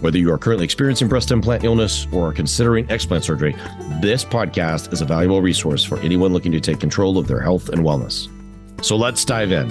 Whether you are currently experiencing breast implant illness or are considering explant surgery, this podcast is a valuable resource for anyone looking to take control of their health and wellness. So let's dive in.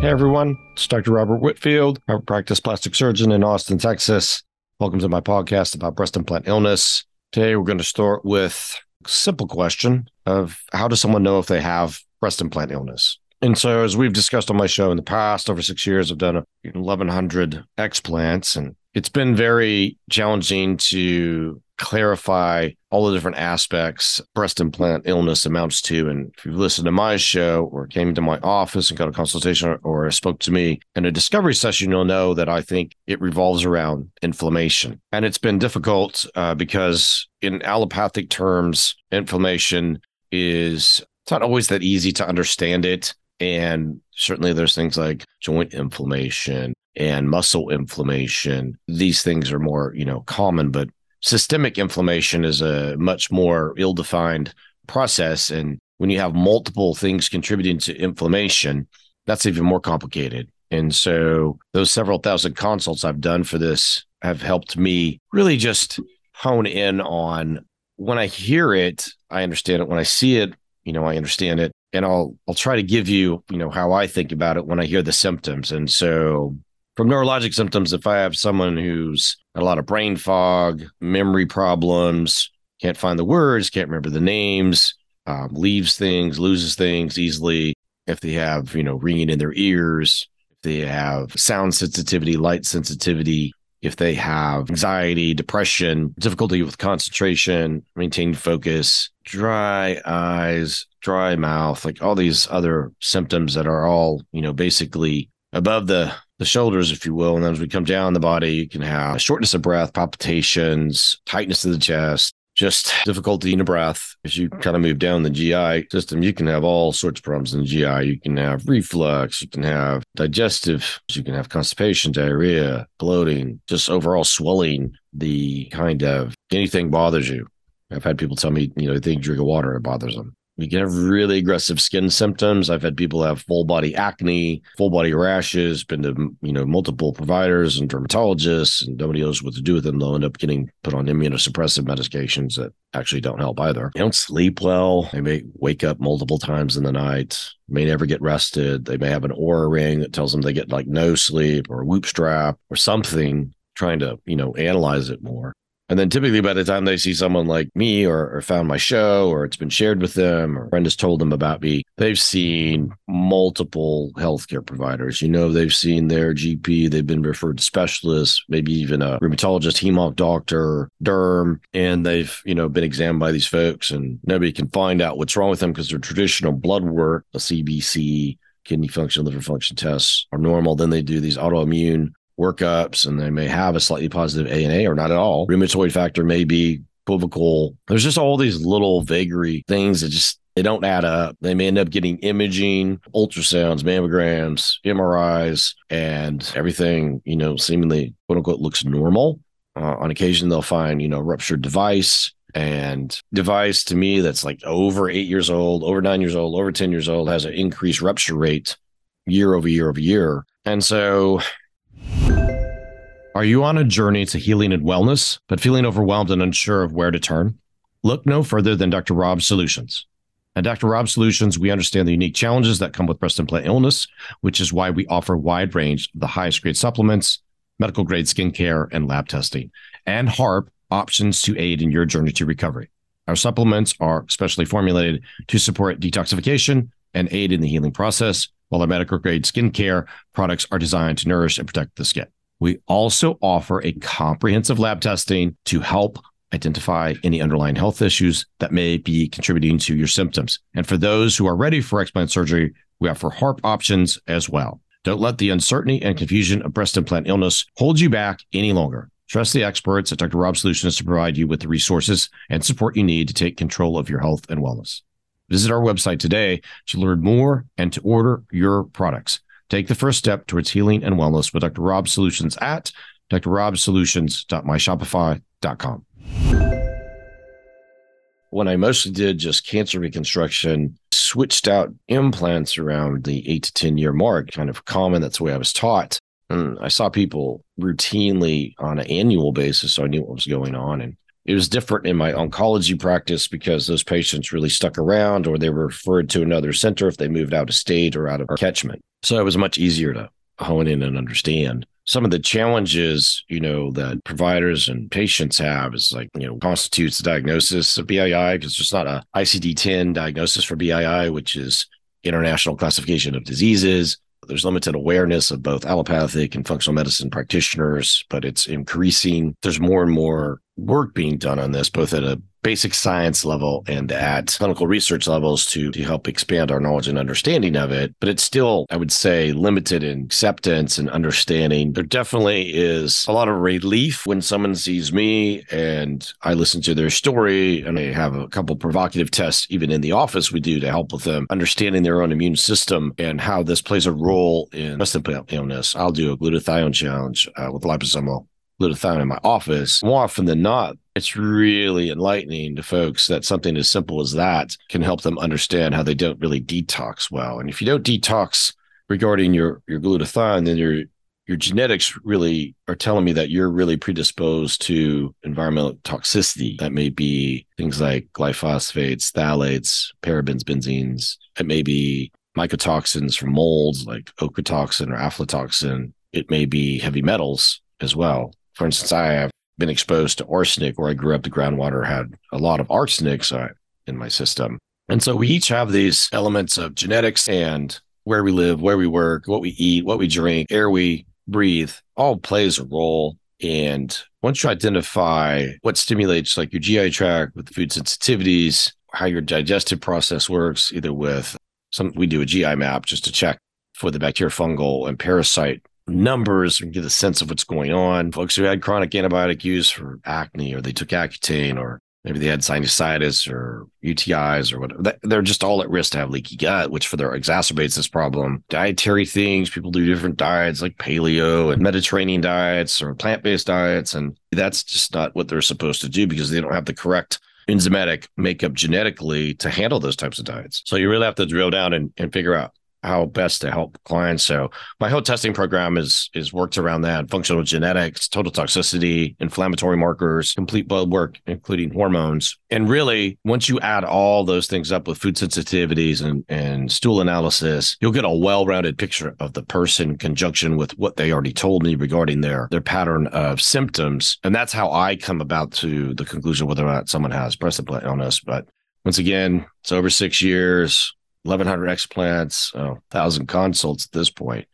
Hey everyone, it's Dr. Robert Whitfield, private practice plastic surgeon in Austin, Texas. Welcome to my podcast about breast implant illness. Today we're going to start with a simple question of how does someone know if they have breast implant illness? And so, as we've discussed on my show in the past, over six years, I've done 1,100 explants, and it's been very challenging to clarify all the different aspects breast implant illness amounts to. And if you've listened to my show or came to my office and got a consultation or, spoke to me in a discovery session, you'll know that I think it revolves around inflammation. And it's been difficult uh, because, in allopathic terms, inflammation is it's not always that easy to understand it. And certainly there's things like joint inflammation and muscle inflammation. These things are more, you know, common, but systemic inflammation is a much more ill-defined process. And when you have multiple things contributing to inflammation, that's even more complicated. And so those several thousand consults I've done for this have helped me really just hone in on when I hear it, I understand it. When I see it, you know, I understand it and I'll I'll try to give you, you know, how I think about it when I hear the symptoms. And so from neurologic symptoms, if I have someone who's a lot of brain fog, memory problems, can't find the words, can't remember the names, um, leaves things, loses things easily, if they have, you know, ringing in their ears, if they have sound sensitivity, light sensitivity, if they have anxiety, depression, difficulty with concentration, maintaining focus, dry eyes, dry mouth, like all these other symptoms that are all, you know, basically above the the shoulders, if you will. And then as we come down the body, you can have shortness of breath, palpitations, tightness of the chest, just difficulty in the breath. As you kind of move down the GI system, you can have all sorts of problems in the GI. You can have reflux, you can have digestive, you can have constipation, diarrhea, bloating, just overall swelling. The kind of anything bothers you. I've had people tell me, you know, they drink a water, it bothers them. You can have really aggressive skin symptoms. I've had people have full body acne, full body rashes, been to, you know, multiple providers and dermatologists, and nobody knows what to do with them. They'll end up getting put on immunosuppressive medications that actually don't help either. They don't sleep well. They may wake up multiple times in the night, may never get rested. They may have an Oura ring that tells them they get like no sleep or a Whoop strap or something trying to, you know, analyze it more. And then typically by the time they see someone like me or, or, found my show or it's been shared with them or a friend has told them about me, they've seen multiple healthcare providers. You know, they've seen their GP, they've been referred to specialists, maybe even a rheumatologist, hemonc doctor, derm, and they've, you know, been examined by these folks and nobody can find out what's wrong with them because their traditional blood work, a CBC, kidney function, liver function tests are normal. Then they do these autoimmune workups and they may have a slightly positive ANA or not at all. Rheumatoid factor may be equivocal. There's just all these little vagary things that just they don't add up. They may end up getting imaging, ultrasounds, mammograms, MRIs, and everything, you know, seemingly quote unquote looks normal. Uh, on occasion, they'll find, you know, ruptured device and device to me that's like over eight years old, over nine years old, over 10 years old has an increased rupture rate year over year over year. And so are you on a journey to healing and wellness, but feeling overwhelmed and unsure of where to turn? Look no further than Dr. Rob Solutions. At Dr. Rob Solutions, we understand the unique challenges that come with breast implant illness, which is why we offer a wide range of the highest grade supplements, medical grade skincare, and lab testing, and HARP options to aid in your journey to recovery. Our supplements are specially formulated to support detoxification and aid in the healing process, while our medical grade skincare products are designed to nourish and protect the skin. We also offer a comprehensive lab testing to help identify any underlying health issues that may be contributing to your symptoms. And for those who are ready for explant surgery, we offer HARP options as well. Don't let the uncertainty and confusion of breast implant illness hold you back any longer. Trust the experts at Dr. Rob Solutions to provide you with the resources and support you need to take control of your health and wellness. Visit our website today to learn more and to order your products. Take the first step towards healing and wellness with Dr. Rob Solutions at drrobsolutions.myshopify.com. When I mostly did just cancer reconstruction, switched out implants around the eight to 10 year mark, kind of common. That's the way I was taught. And I saw people routinely on an annual basis. So I knew what was going on. And it was different in my oncology practice because those patients really stuck around or they were referred to another center if they moved out of state or out of our catchment. So it was much easier to hone in and understand. Some of the challenges, you know, that providers and patients have is like, you know, constitutes the diagnosis of BII because there's not a ICD 10 diagnosis for BII, which is International Classification of Diseases. There's limited awareness of both allopathic and functional medicine practitioners, but it's increasing. There's more and more work being done on this, both at a basic science level and at clinical research levels to, to help expand our knowledge and understanding of it. But it's still, I would say, limited in acceptance and understanding. There definitely is a lot of relief when someone sees me and I listen to their story and I have a couple provocative tests, even in the office, we do to help with them understanding their own immune system and how this plays a role in breast implant illness. I'll do a glutathione challenge uh, with liposomal glutathione in my office, more often than not, it's really enlightening to folks that something as simple as that can help them understand how they don't really detox well. And if you don't detox regarding your your glutathione, then your your genetics really are telling me that you're really predisposed to environmental toxicity. That may be things like glyphosates, phthalates, parabens, benzenes. It may be mycotoxins from molds like ochratoxin or aflatoxin. It may be heavy metals as well. For instance, I have been exposed to arsenic where I grew up. The groundwater had a lot of arsenic in my system. And so we each have these elements of genetics and where we live, where we work, what we eat, what we drink, air we breathe, all plays a role. And once you identify what stimulates like your GI tract with food sensitivities, how your digestive process works, either with some, we do a GI map just to check for the bacterial, fungal, and parasite numbers and get a sense of what's going on. Folks who had chronic antibiotic use for acne, or they took Accutane, or maybe they had sinusitis or UTIs or whatever. They're just all at risk to have leaky gut, which further exacerbates this problem. Dietary things, people do different diets like paleo and Mediterranean diets or plant based diets. And that's just not what they're supposed to do because they don't have the correct enzymatic makeup genetically to handle those types of diets. So you really have to drill down and, and figure out how best to help clients. So my whole testing program is is worked around that: functional genetics, total toxicity, inflammatory markers, complete blood work, including hormones. And really, once you add all those things up with food sensitivities and and stool analysis, you'll get a well-rounded picture of the person in conjunction with what they already told me regarding their their pattern of symptoms. And that's how I come about to the conclusion whether or not someone has breast implant illness. But once again, it's over six years 1100 explants, oh, uh, 1000 consults at this point.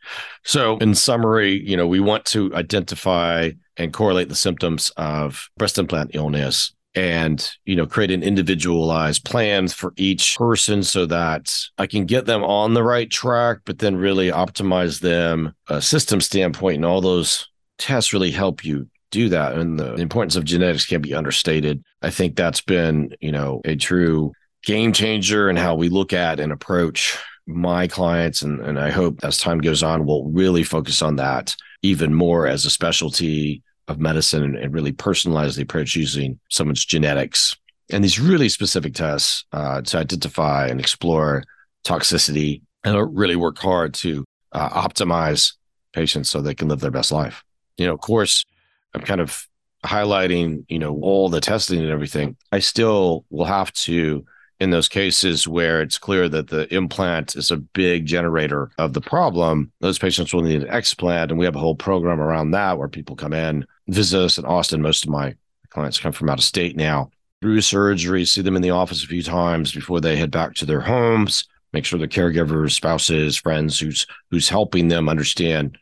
So, in summary, you know, we want to identify and correlate the symptoms of breast implant illness and you know create an individualized plan for each person so that i can get them on the right track but then really optimize them a system standpoint and all those tests really help you do that and the importance of genetics can't be understated i think that's been you know a true game changer in how we look at and approach my clients. And, and I hope as time goes on, we'll really focus on that even more as a specialty of medicine and, and really personalize the approach using someone's genetics and these really specific tests uh, to identify and explore toxicity and really work hard to uh, optimize patients so they can live their best life. You know, of course, I'm kind of highlighting, you know, all the testing and everything. I still will have to in those cases where it's clear that the implant is a big generator of the problem, those patients will need an explant. And we have a whole program around that where people come in, visit us in Austin. Most of my clients come from out of state now through surgery, see them in the office a few times before they head back to their homes, make sure the caregivers, spouses, friends who's who's helping them understand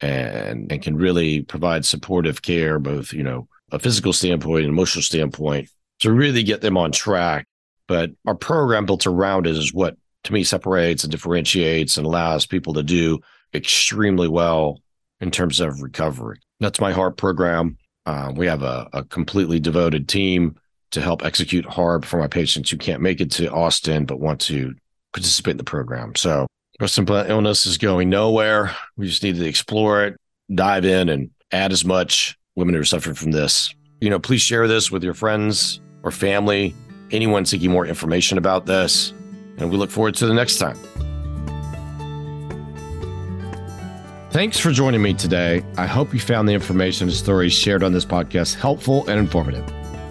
and and can really provide supportive care, both, you know, a physical standpoint and emotional standpoint to really get them on track but our program built around it is what to me separates and differentiates and allows people to do extremely well in terms of recovery. That's my HARP program. Uh, we have a, a completely devoted team to help execute HARP for my patients who can't make it to Austin but want to participate in the program. So breast implant illness is going nowhere. We just need to explore it, dive in, and add as much women who are suffering from this. You know, please share this with your friends or family, anyone seeking more information about this. And we look forward to the next time. Thanks for joining me today. I hope you found the information and stories shared on this podcast helpful and informative.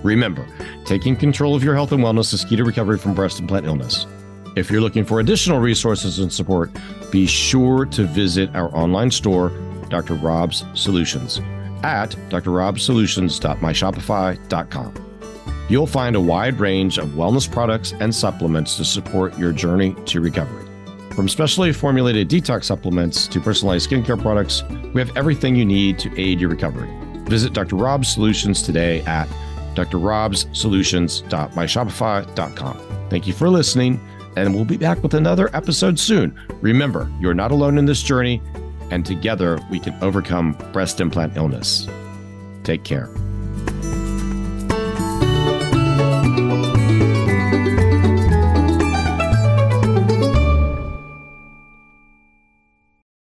Remember, taking control of your health and wellness is key to recovery from breast implant illness. If you're looking for additional resources and support, be sure to visit our online store, Dr. Rob's Solutions, at drrobsolutions.myshopify.com. You'll find a wide range of wellness products and supplements to support your journey to recovery. From specially formulated detox supplements to personalized skincare products, we have everything you need to aid your recovery. Visit Dr. Rob's Solutions today at drrobsolutions.myshopify.com. Thank you for listening and we'll be back with another episode soon. Remember, you're not alone in this journey, and together we can overcome breast implant illness. Take care.